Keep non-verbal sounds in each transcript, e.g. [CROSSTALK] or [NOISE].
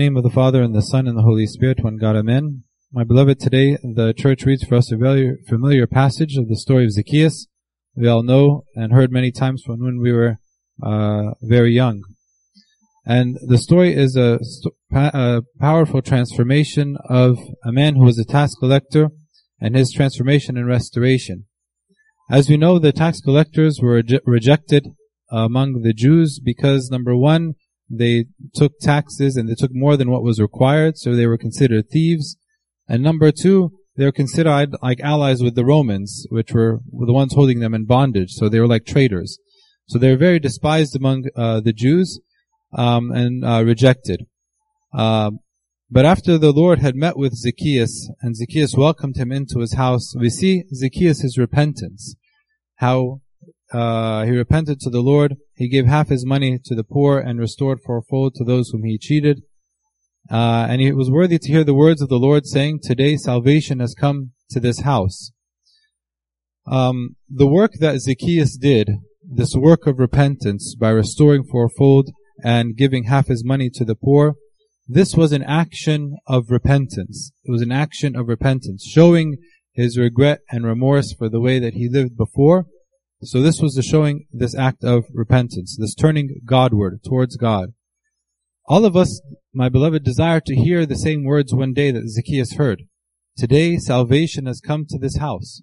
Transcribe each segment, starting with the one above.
name of the Father and the Son and the Holy Spirit, one God, Amen. My beloved, today the church reads for us a very familiar passage of the story of Zacchaeus. We all know and heard many times from when we were uh, very young. And the story is a, a powerful transformation of a man who was a tax collector and his transformation and restoration. As we know, the tax collectors were rejected among the Jews because number one, they took taxes and they took more than what was required, so they were considered thieves. And number two, they were considered like allies with the Romans, which were the ones holding them in bondage. So they were like traitors. So they were very despised among uh, the Jews um, and uh, rejected. Uh, but after the Lord had met with Zacchaeus and Zacchaeus welcomed him into his house, we see Zacchaeus' repentance. How uh, he repented to the Lord. He gave half his money to the poor and restored fourfold to those whom he cheated. Uh, and he was worthy to hear the words of the Lord saying, Today salvation has come to this house. Um, the work that Zacchaeus did, this work of repentance by restoring fourfold and giving half his money to the poor, this was an action of repentance. It was an action of repentance, showing his regret and remorse for the way that he lived before, so this was the showing this act of repentance, this turning Godward, towards God. All of us, my beloved, desire to hear the same words one day that Zacchaeus heard. Today, salvation has come to this house.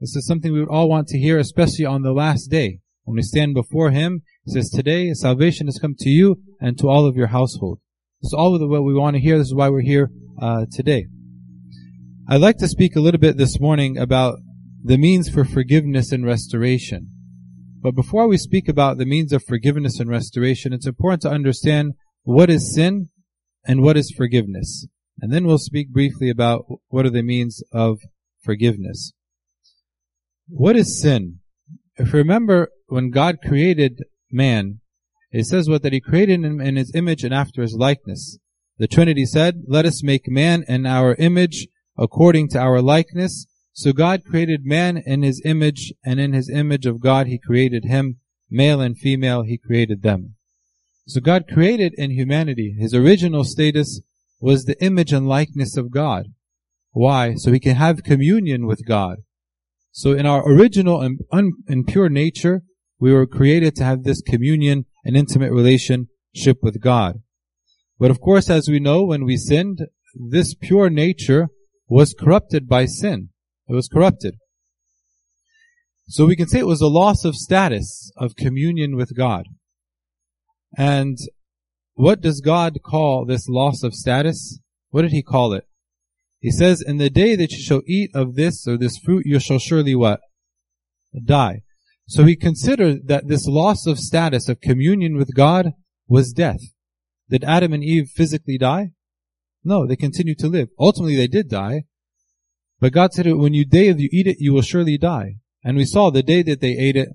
This is something we would all want to hear, especially on the last day. When we stand before Him, He says, today, salvation has come to you and to all of your household. This is all of what we want to hear. This is why we're here uh, today. I'd like to speak a little bit this morning about the means for forgiveness and restoration. But before we speak about the means of forgiveness and restoration, it's important to understand what is sin and what is forgiveness. And then we'll speak briefly about what are the means of forgiveness. What is sin? If you remember, when God created man, it says what that he created him in his image and after his likeness. The Trinity said, let us make man in our image according to our likeness so God created man in his image, and in his image of God he created him. Male and female he created them. So God created in humanity, his original status was the image and likeness of God. Why? So he can have communion with God. So in our original and, un- and pure nature, we were created to have this communion and intimate relationship with God. But of course, as we know, when we sinned, this pure nature was corrupted by sin. It was corrupted. So we can say it was a loss of status, of communion with God. And what does God call this loss of status? What did he call it? He says, in the day that you shall eat of this or this fruit, you shall surely what? Die. So he considered that this loss of status, of communion with God, was death. Did Adam and Eve physically die? No, they continued to live. Ultimately they did die, but God said, when you day you eat it, you will surely die. And we saw the day that they ate it,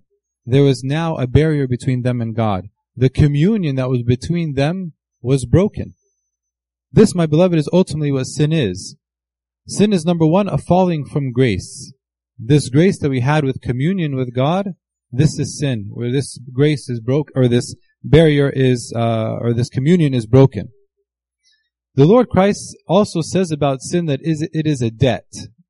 there was now a barrier between them and God. The communion that was between them was broken. This, my beloved, is ultimately what sin is. Sin is number one, a falling from grace. This grace that we had with communion with God, this is sin, where this grace is broke, or this barrier is, uh, or this communion is broken. The Lord Christ also says about sin that it is a debt.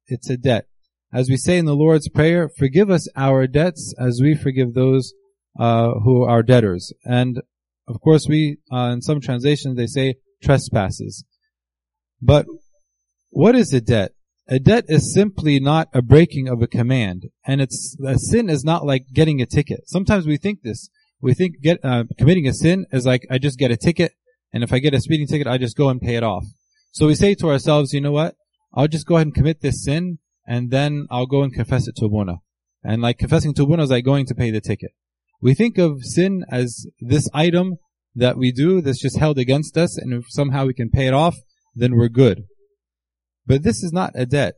It's a debt. As we say in the Lord's Prayer, forgive us our debts as we forgive those uh, who are debtors. And of course, we uh, in some translations they say trespasses. But what is a debt? A debt is simply not a breaking of a command, and it's a sin is not like getting a ticket. Sometimes we think this. We think get uh, committing a sin is like I just get a ticket, and if I get a speeding ticket, I just go and pay it off. So we say to ourselves, you know what? I'll just go ahead and commit this sin and then I'll go and confess it to Abuna. And like confessing to Abuna is like going to pay the ticket. We think of sin as this item that we do that's just held against us and if somehow we can pay it off, then we're good. But this is not a debt.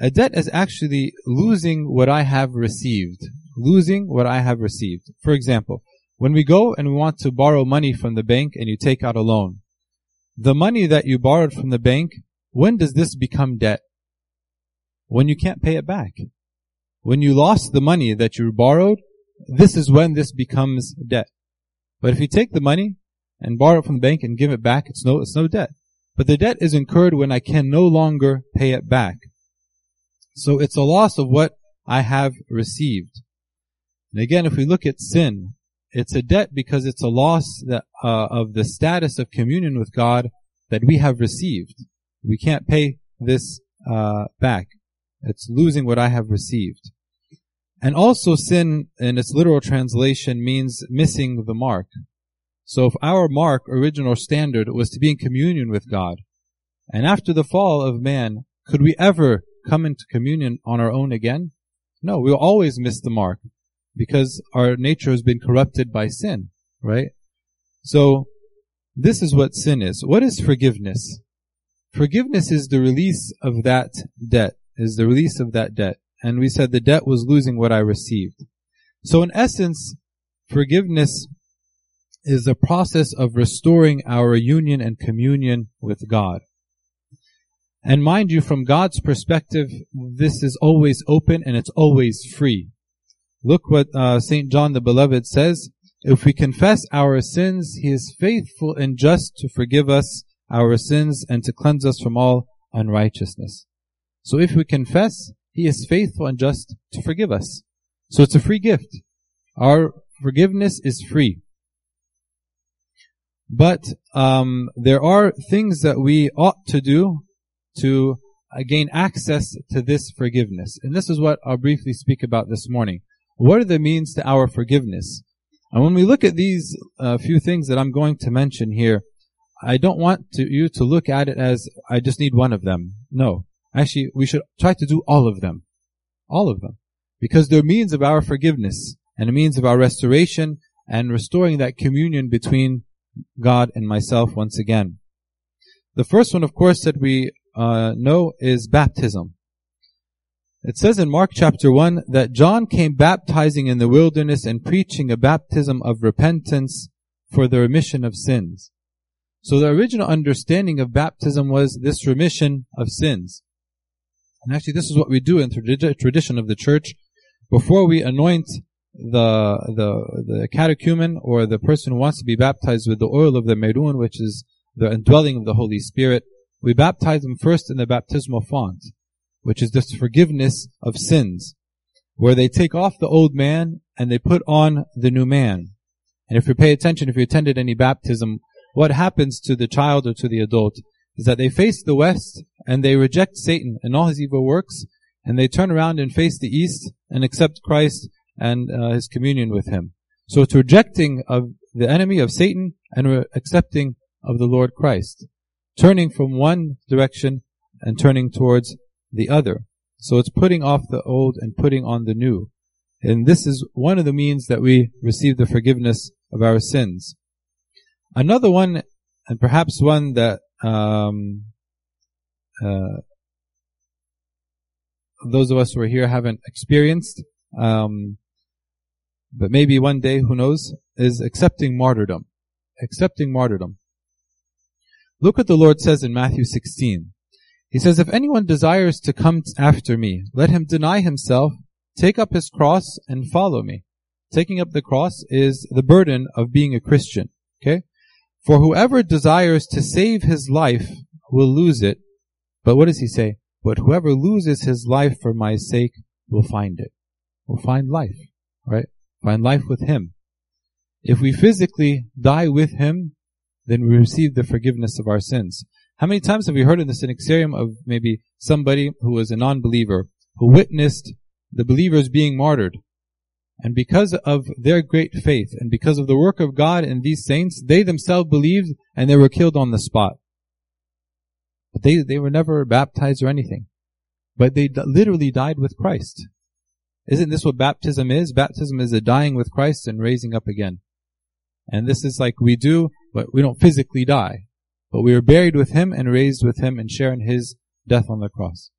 A debt is actually losing what I have received. Losing what I have received. For example, when we go and we want to borrow money from the bank and you take out a loan, the money that you borrowed from the bank when does this become debt? When you can't pay it back. When you lost the money that you borrowed, this is when this becomes debt. But if you take the money and borrow it from the bank and give it back, it's no, it's no debt. But the debt is incurred when I can no longer pay it back. So it's a loss of what I have received. And again, if we look at sin, it's a debt because it's a loss that, uh, of the status of communion with God that we have received. We can't pay this uh, back. It's losing what I have received. And also sin in its literal translation means missing the mark. So if our mark, original standard, was to be in communion with God, and after the fall of man, could we ever come into communion on our own again? No, we'll always miss the mark because our nature has been corrupted by sin, right? So this is what sin is. What is forgiveness? Forgiveness is the release of that debt, is the release of that debt. And we said the debt was losing what I received. So in essence, forgiveness is the process of restoring our union and communion with God. And mind you, from God's perspective, this is always open and it's always free. Look what uh, St. John the Beloved says. If we confess our sins, He is faithful and just to forgive us our sins and to cleanse us from all unrighteousness. So if we confess, He is faithful and just to forgive us. So it's a free gift. Our forgiveness is free. But um, there are things that we ought to do to gain access to this forgiveness. And this is what I'll briefly speak about this morning. What are the means to our forgiveness? And when we look at these uh, few things that I'm going to mention here, I don't want to, you to look at it as I just need one of them. No. Actually, we should try to do all of them. All of them. Because they're means of our forgiveness and a means of our restoration and restoring that communion between God and myself once again. The first one, of course, that we uh, know is baptism. It says in Mark chapter 1 that John came baptizing in the wilderness and preaching a baptism of repentance for the remission of sins. So the original understanding of baptism was this remission of sins. And actually this is what we do in the tradition of the church. Before we anoint the, the, the catechumen or the person who wants to be baptized with the oil of the merun, which is the indwelling of the Holy Spirit, we baptize them first in the baptismal font, which is this forgiveness of sins, where they take off the old man and they put on the new man. And if you pay attention, if you attended any baptism, what happens to the child or to the adult is that they face the west and they reject Satan and all his evil works, and they turn around and face the east and accept Christ and uh, his communion with him. So it's rejecting of the enemy of Satan and re- accepting of the Lord Christ. Turning from one direction and turning towards the other. So it's putting off the old and putting on the new. And this is one of the means that we receive the forgiveness of our sins. Another one, and perhaps one that um, uh, those of us who are here haven't experienced, um, but maybe one day, who knows, is accepting martyrdom. Accepting martyrdom. Look what the Lord says in Matthew 16. He says, If anyone desires to come after me, let him deny himself, take up his cross, and follow me. Taking up the cross is the burden of being a Christian. Okay? For whoever desires to save his life will lose it. But what does he say? But whoever loses his life for my sake will find it. Will find life. Right? Find life with him. If we physically die with him, then we receive the forgiveness of our sins. How many times have we heard in the Synaxarium of maybe somebody who was a non-believer, who witnessed the believers being martyred? And because of their great faith and because of the work of God in these saints, they themselves believed and they were killed on the spot. But they, they were never baptized or anything. But they literally died with Christ. Isn't this what baptism is? Baptism is a dying with Christ and raising up again. And this is like we do, but we don't physically die. But we are buried with Him and raised with Him and share in His death on the cross.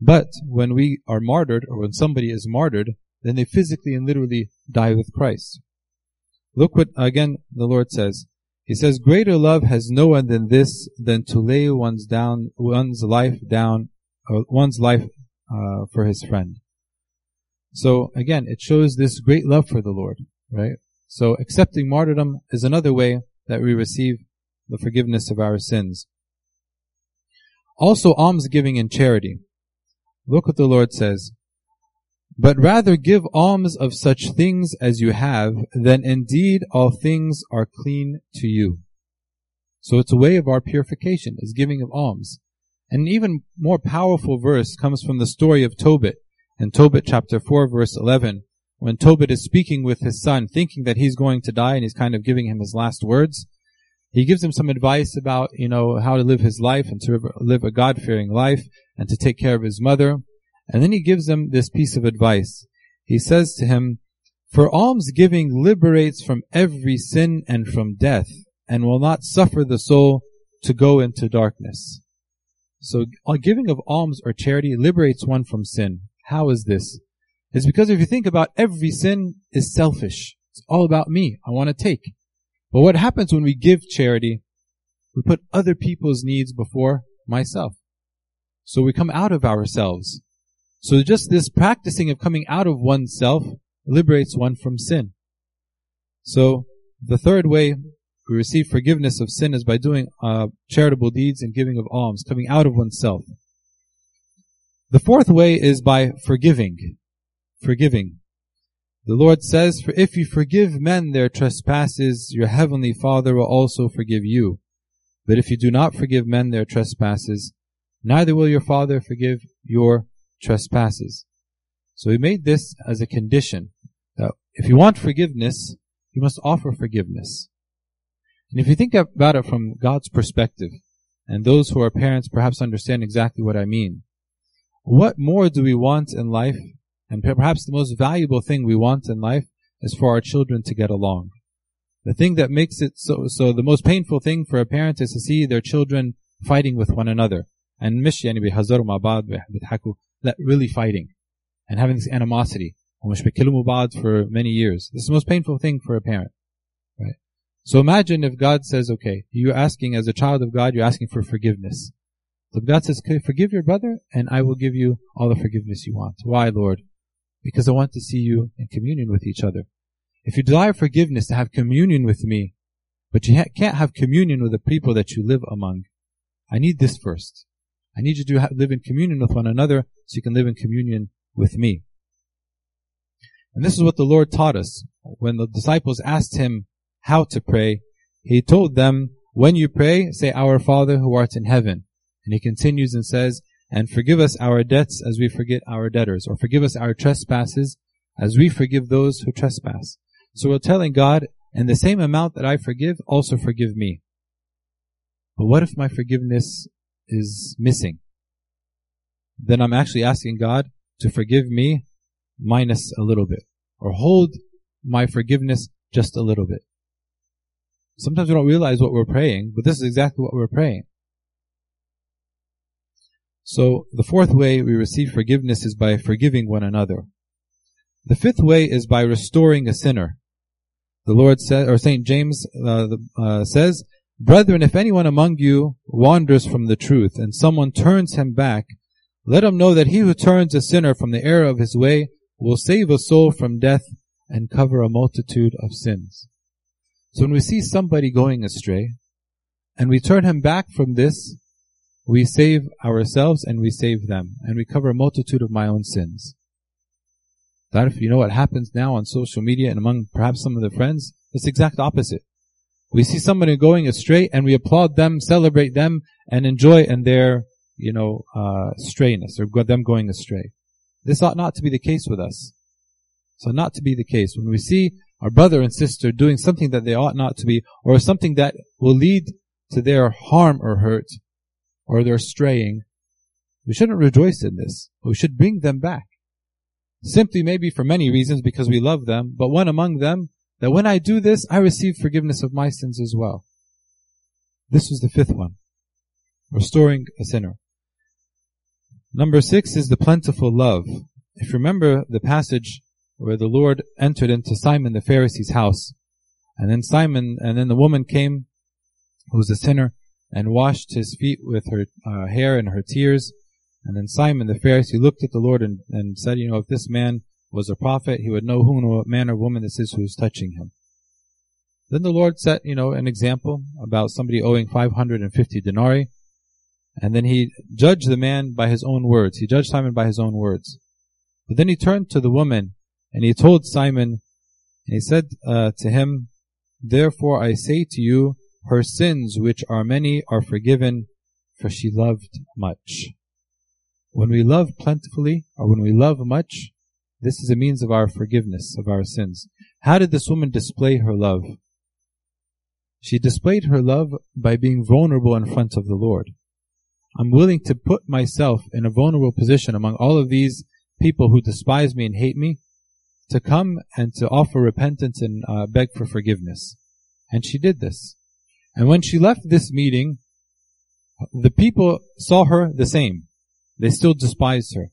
But when we are martyred, or when somebody is martyred, then they physically and literally die with Christ. Look what, again, the Lord says. He says, greater love has no one than this, than to lay one's down, one's life down, or one's life, uh, for his friend. So again, it shows this great love for the Lord, right? So accepting martyrdom is another way that we receive the forgiveness of our sins. Also almsgiving and charity. Look what the Lord says. But rather give alms of such things as you have, then indeed all things are clean to you. So it's a way of our purification, is giving of alms. An even more powerful verse comes from the story of Tobit in Tobit chapter 4 verse 11, when Tobit is speaking with his son, thinking that he's going to die and he's kind of giving him his last words. He gives him some advice about, you know, how to live his life and to live a God-fearing life and to take care of his mother. And then he gives him this piece of advice. He says to him, For almsgiving liberates from every sin and from death, and will not suffer the soul to go into darkness. So a giving of alms or charity liberates one from sin. How is this? It's because if you think about every sin is selfish. It's all about me. I want to take. But what happens when we give charity? We put other people's needs before myself. So we come out of ourselves. So just this practicing of coming out of oneself liberates one from sin. So the third way we receive forgiveness of sin is by doing uh, charitable deeds and giving of alms, coming out of oneself. The fourth way is by forgiving. Forgiving. The Lord says, For if you forgive men their trespasses, your heavenly Father will also forgive you. But if you do not forgive men their trespasses, neither will your Father forgive your trespasses. So he made this as a condition that if you want forgiveness, you must offer forgiveness. And if you think about it from God's perspective, and those who are parents perhaps understand exactly what I mean, what more do we want in life? And perhaps the most valuable thing we want in life is for our children to get along. The thing that makes it so, so the most painful thing for a parent is to see their children fighting with one another. And مش يعني بيهزروا مع بعض بيضحكوا that really fighting and having this animosity. For many years. This is the most painful thing for a parent. Right? So imagine if God says, okay, you're asking as a child of God, you're asking for forgiveness. So God says, forgive your brother and I will give you all the forgiveness you want. Why, Lord? Because I want to see you in communion with each other. If you desire forgiveness to have communion with me, but you ha- can't have communion with the people that you live among, I need this first. I need you to live in communion with one another so you can live in communion with me. And this is what the Lord taught us. When the disciples asked him how to pray, he told them, when you pray, say, Our Father who art in heaven. And he continues and says, and forgive us our debts as we forget our debtors, or forgive us our trespasses as we forgive those who trespass. So we're telling God, in the same amount that I forgive, also forgive me. But what if my forgiveness is missing? Then I'm actually asking God to forgive me minus a little bit, or hold my forgiveness just a little bit. Sometimes we don't realize what we're praying, but this is exactly what we're praying. So the fourth way we receive forgiveness is by forgiving one another. The fifth way is by restoring a sinner. The Lord said, or Saint James uh, uh, says, "Brethren, if anyone among you wanders from the truth, and someone turns him back, let him know that he who turns a sinner from the error of his way will save a soul from death and cover a multitude of sins." So when we see somebody going astray, and we turn him back from this, we save ourselves and we save them, and we cover a multitude of my own sins. That if you know what happens now on social media and among perhaps some of the friends, it's the exact opposite. We see somebody going astray and we applaud them, celebrate them, and enjoy in their, you know, uh, strayness or them going astray. This ought not to be the case with us. So not to be the case. When we see our brother and sister doing something that they ought not to be, or something that will lead to their harm or hurt, or they're straying, we shouldn't rejoice in this. We should bring them back. Simply maybe for many reasons because we love them, but one among them, that when I do this, I receive forgiveness of my sins as well. This was the fifth one. Restoring a sinner. Number six is the plentiful love. If you remember the passage where the Lord entered into Simon the Pharisee's house, and then Simon, and then the woman came, who was a sinner, and washed his feet with her uh, hair and her tears. And then Simon the Pharisee looked at the Lord and, and said, you know, if this man was a prophet, he would know who, what man or woman this is who is touching him. Then the Lord set, you know, an example about somebody owing 550 denarii. And then he judged the man by his own words. He judged Simon by his own words. But then he turned to the woman and he told Simon, he said uh, to him, Therefore I say to you, her sins, which are many, are forgiven, for she loved much. When we love plentifully, or when we love much, this is a means of our forgiveness of our sins. How did this woman display her love? She displayed her love by being vulnerable in front of the Lord. I'm willing to put myself in a vulnerable position among all of these people who despise me and hate me to come and to offer repentance and uh, beg for forgiveness. And she did this. And when she left this meeting, the people saw her the same. They still despised her.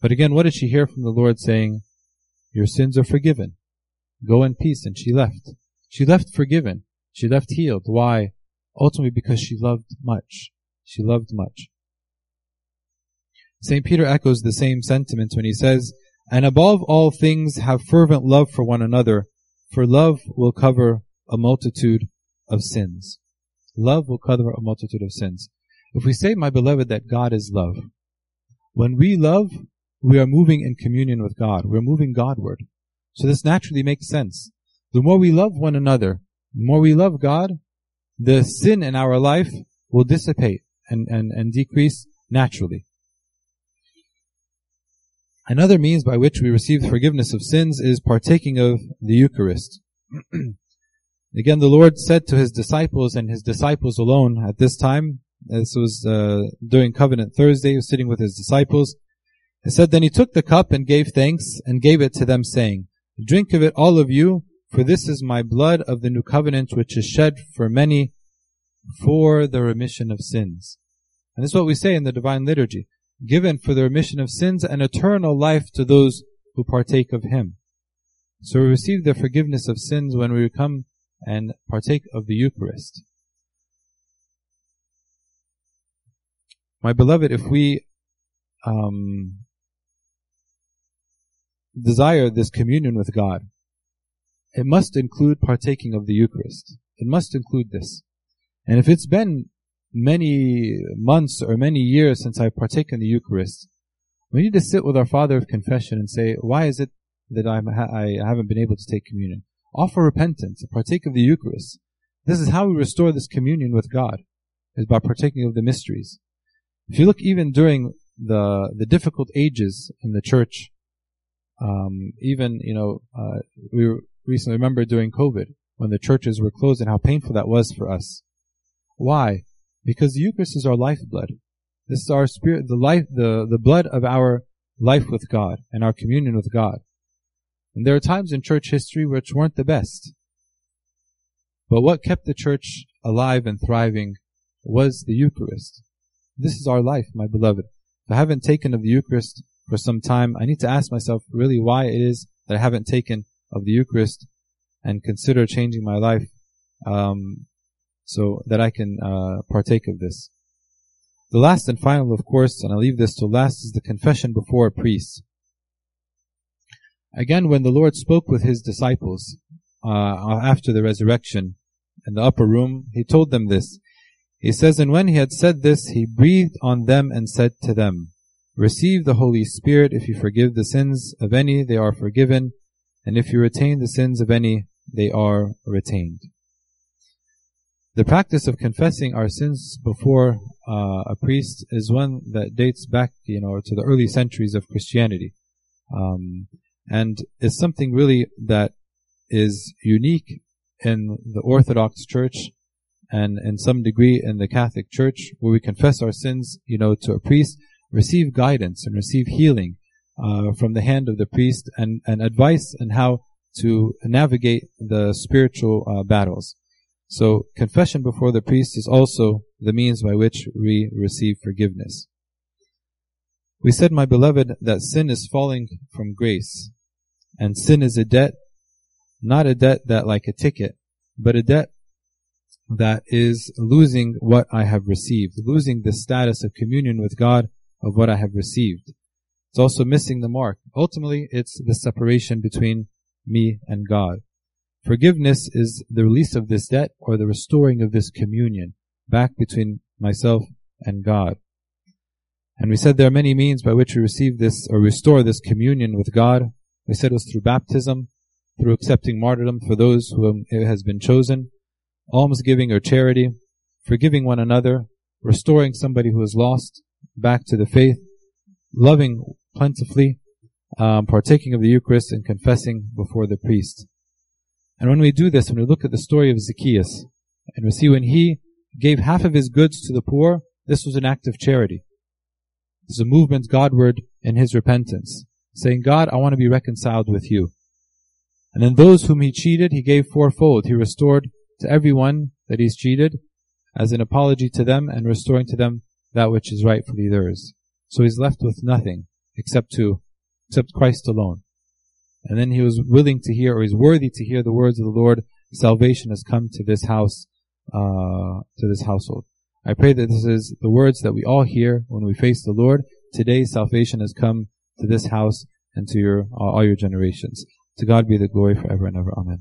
But again, what did she hear from the Lord saying? Your sins are forgiven. Go in peace. And she left. She left forgiven. She left healed. Why? Ultimately because she loved much. She loved much. St. Peter echoes the same sentiment when he says, And above all things have fervent love for one another, for love will cover a multitude of sins. Love will cover a multitude of sins. If we say, my beloved, that God is love, when we love, we are moving in communion with God. We're moving Godward. So this naturally makes sense. The more we love one another, the more we love God, the sin in our life will dissipate and, and, and decrease naturally. Another means by which we receive forgiveness of sins is partaking of the Eucharist. [CLEARS THROAT] Again, the Lord said to His disciples and His disciples alone at this time, this was uh, during Covenant Thursday, he was sitting with His disciples, he said, Then He took the cup and gave thanks and gave it to them saying, Drink of it all of you, for this is my blood of the new covenant which is shed for many for the remission of sins. And this is what we say in the Divine Liturgy. Given for the remission of sins and eternal life to those who partake of Him. So we receive the forgiveness of sins when we come and partake of the Eucharist. My beloved, if we um, desire this communion with God, it must include partaking of the Eucharist. It must include this. And if it's been many months or many years since I've partaken the Eucharist, we need to sit with our Father of Confession and say, why is it that I'm, I haven't been able to take communion? Offer repentance, partake of the Eucharist. This is how we restore this communion with God, is by partaking of the mysteries. If you look even during the, the difficult ages in the church, um, even, you know, uh, we recently remember during COVID, when the churches were closed and how painful that was for us. Why? Because the Eucharist is our lifeblood. This is our spirit, the life, the, the blood of our life with God and our communion with God. And there are times in church history which weren't the best. But what kept the church alive and thriving was the Eucharist. This is our life, my beloved. If I haven't taken of the Eucharist for some time, I need to ask myself really why it is that I haven't taken of the Eucharist and consider changing my life um, so that I can uh, partake of this. The last and final, of course, and I leave this to last, is the confession before a priest. Again, when the Lord spoke with his disciples uh, after the resurrection in the upper room, he told them this. He says, And when he had said this, he breathed on them and said to them, Receive the Holy Spirit. If you forgive the sins of any, they are forgiven. And if you retain the sins of any, they are retained. The practice of confessing our sins before uh, a priest is one that dates back, you know, to the early centuries of Christianity. Um, and is something really that is unique in the Orthodox Church and in some degree in the Catholic Church, where we confess our sins, you know, to a priest, receive guidance and receive healing uh, from the hand of the priest, and, and advice on how to navigate the spiritual uh, battles. So, confession before the priest is also the means by which we receive forgiveness. We said, my beloved, that sin is falling from grace. And sin is a debt, not a debt that like a ticket, but a debt that is losing what I have received, losing the status of communion with God of what I have received. It's also missing the mark. Ultimately, it's the separation between me and God. Forgiveness is the release of this debt or the restoring of this communion back between myself and God. And we said there are many means by which we receive this or restore this communion with God. We said it was through baptism, through accepting martyrdom for those whom it has been chosen, almsgiving or charity, forgiving one another, restoring somebody who is lost back to the faith, loving plentifully, um, partaking of the Eucharist and confessing before the priest. And when we do this, when we look at the story of Zacchaeus, and we see when he gave half of his goods to the poor, this was an act of charity. Is a movement Godward in his repentance, saying, God, I want to be reconciled with you. And then those whom he cheated, he gave fourfold. He restored to everyone that he's cheated as an apology to them and restoring to them that which is rightfully theirs. So he's left with nothing except to, except Christ alone. And then he was willing to hear, or he's worthy to hear the words of the Lord, salvation has come to this house, uh, to this household. I pray that this is the words that we all hear when we face the Lord. Today salvation has come to this house and to your, all your generations. To God be the glory forever and ever. Amen.